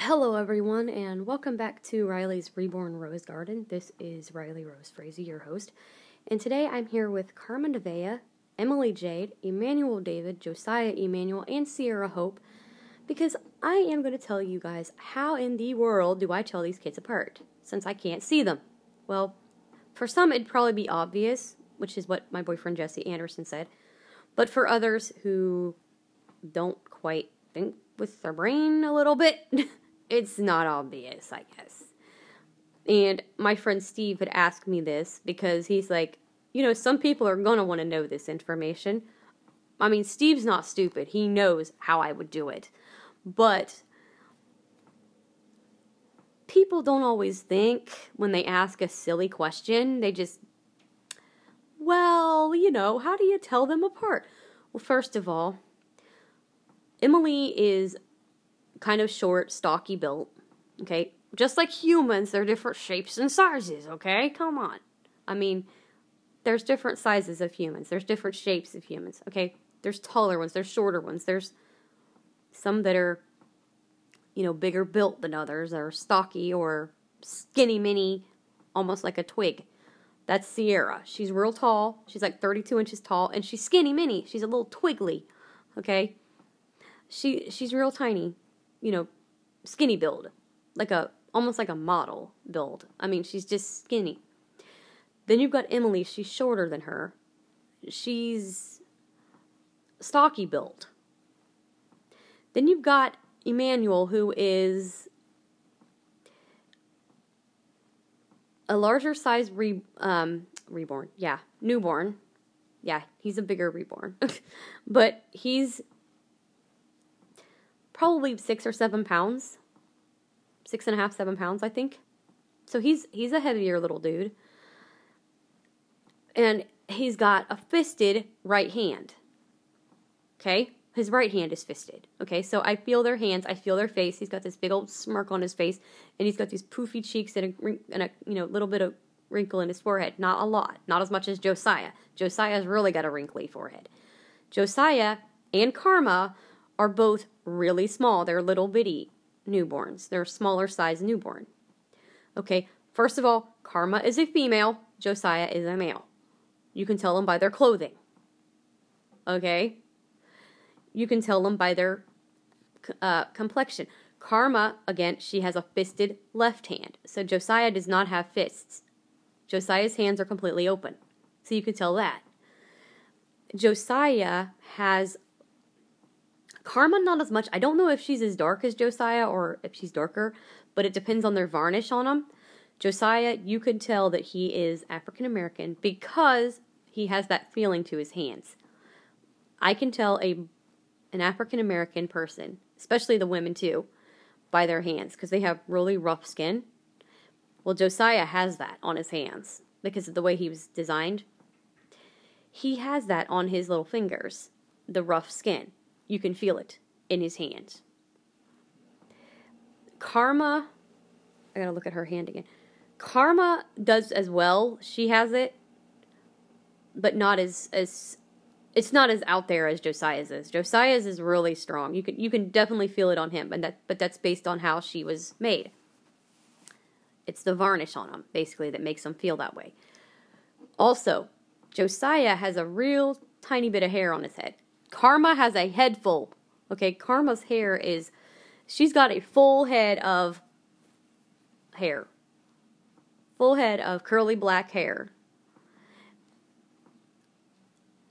Hello, everyone, and welcome back to Riley's Reborn Rose Garden. This is Riley Rose Frazee, your host, and today I'm here with Carmen Nevaeh, Emily Jade, Emmanuel David, Josiah Emmanuel, and Sierra Hope, because I am going to tell you guys how in the world do I tell these kids apart, since I can't see them. Well, for some, it'd probably be obvious, which is what my boyfriend Jesse Anderson said, but for others who don't quite think with their brain a little bit, it's not obvious, I guess. And my friend Steve had asked me this because he's like, you know, some people are going to want to know this information. I mean, Steve's not stupid. He knows how I would do it. But people don't always think when they ask a silly question, they just, well, you know, how do you tell them apart? Well, first of all, Emily is kind of short, stocky built. Okay, just like humans, they're different shapes and sizes. Okay, come on. I mean, there's different sizes of humans. There's different shapes of humans. Okay, there's taller ones. There's shorter ones. There's some that are, you know, bigger built than others, or stocky or skinny mini, almost like a twig. That's Sierra. She's real tall. She's like 32 inches tall, and she's skinny mini. She's a little twiggly. Okay, she she's real tiny you know, skinny build, like a almost like a model build. I mean, she's just skinny. Then you've got Emily, she's shorter than her. She's stocky built. Then you've got Emmanuel, who is a larger size re, um, reborn. Yeah, newborn. Yeah, he's a bigger reborn. but he's probably six or seven pounds, six and a half, seven pounds, I think. So he's he's a heavier little dude, and he's got a fisted right hand. Okay, his right hand is fisted. Okay, so I feel their hands, I feel their face. He's got this big old smirk on his face, and he's got these poofy cheeks and a, and a you know little bit of wrinkle in his forehead. Not a lot, not as much as Josiah. Josiah's really got a wrinkly forehead. Josiah and Karma are both really small. They're little bitty newborns. They're smaller size newborn. Okay, first of all, Karma is a female, Josiah is a male. You can tell them by their clothing. Okay? You can tell them by their uh, complexion. Karma, again, she has a fisted left hand. So Josiah does not have fists. Josiah's hands are completely open. So you can tell that. Josiah has Karma, not as much. I don't know if she's as dark as Josiah or if she's darker, but it depends on their varnish on them. Josiah, you could tell that he is African American because he has that feeling to his hands. I can tell a an African American person, especially the women too, by their hands because they have really rough skin. Well, Josiah has that on his hands because of the way he was designed. He has that on his little fingers, the rough skin. You can feel it in his hands. Karma, I gotta look at her hand again. Karma does as well. She has it, but not as as it's not as out there as Josiah's is. Josiah's is really strong. You can you can definitely feel it on him, and that but that's based on how she was made. It's the varnish on him basically that makes him feel that way. Also, Josiah has a real tiny bit of hair on his head. Karma has a head full. Okay, Karma's hair is she's got a full head of hair. Full head of curly black hair.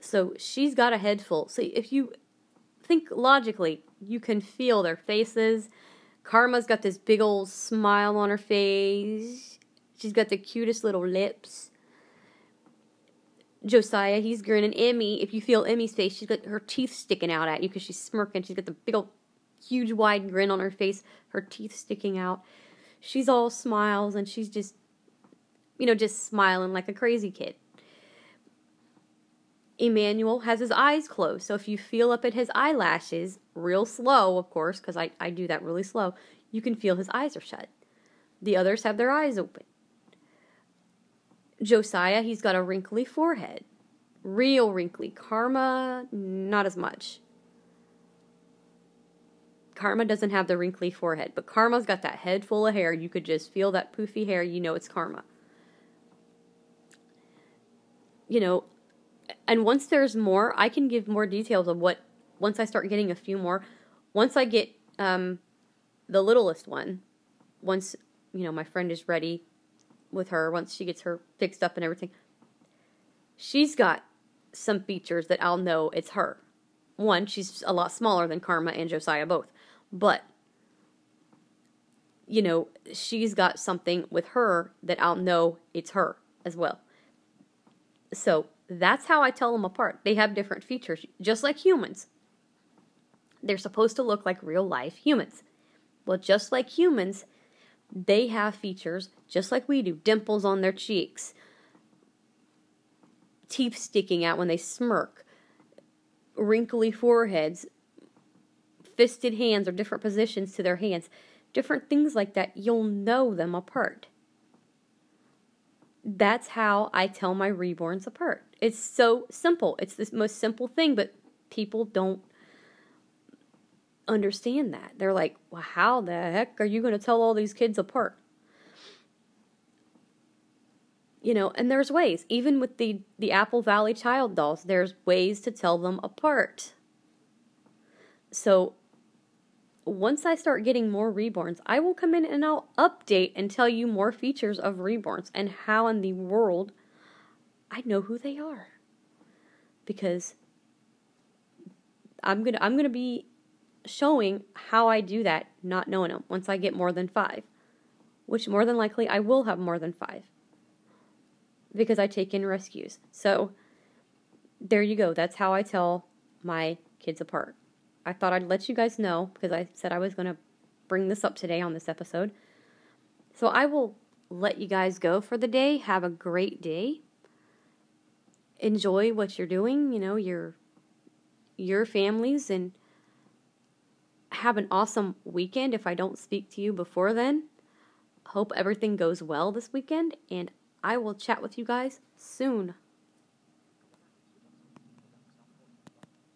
So she's got a head full. So if you think logically, you can feel their faces. Karma's got this big old smile on her face. She's got the cutest little lips. Josiah, he's grinning. Emmy, if you feel Emmy's face, she's got her teeth sticking out at you because she's smirking. She's got the big old, huge, wide grin on her face, her teeth sticking out. She's all smiles and she's just, you know, just smiling like a crazy kid. Emmanuel has his eyes closed, so if you feel up at his eyelashes, real slow, of course, because I, I do that really slow, you can feel his eyes are shut. The others have their eyes open. Josiah, he's got a wrinkly forehead. Real wrinkly. Karma, not as much. Karma doesn't have the wrinkly forehead, but Karma's got that head full of hair. You could just feel that poofy hair. You know it's Karma. You know, and once there's more, I can give more details of what. Once I start getting a few more, once I get um, the littlest one, once you know my friend is ready with her, once she gets her fixed up and everything, she's got some features that I'll know it's her. One, she's a lot smaller than Karma and Josiah both, but you know, she's got something with her that I'll know it's her as well. So that's how I tell them apart. They have different features, just like humans. They're supposed to look like real life humans. Well, just like humans, they have features just like we do dimples on their cheeks, teeth sticking out when they smirk, wrinkly foreheads, fisted hands or different positions to their hands, different things like that. You'll know them apart. That's how I tell my reborns apart. It's so simple. It's the most simple thing, but people don't understand that. They're like, well, how the heck are you going to tell all these kids apart? You know, and there's ways. Even with the, the Apple Valley child dolls, there's ways to tell them apart. So once I start getting more reborns, I will come in and I'll update and tell you more features of reborns and how in the world I know who they are. Because I'm going to I'm going to be showing how I do that not knowing them once I get more than 5, which more than likely I will have more than 5 because I take in rescues. So there you go. That's how I tell my kids apart. I thought I'd let you guys know because I said I was going to bring this up today on this episode. So I will let you guys go for the day. Have a great day. Enjoy what you're doing, you know, your your families and have an awesome weekend if I don't speak to you before then. Hope everything goes well this weekend and I will chat with you guys soon.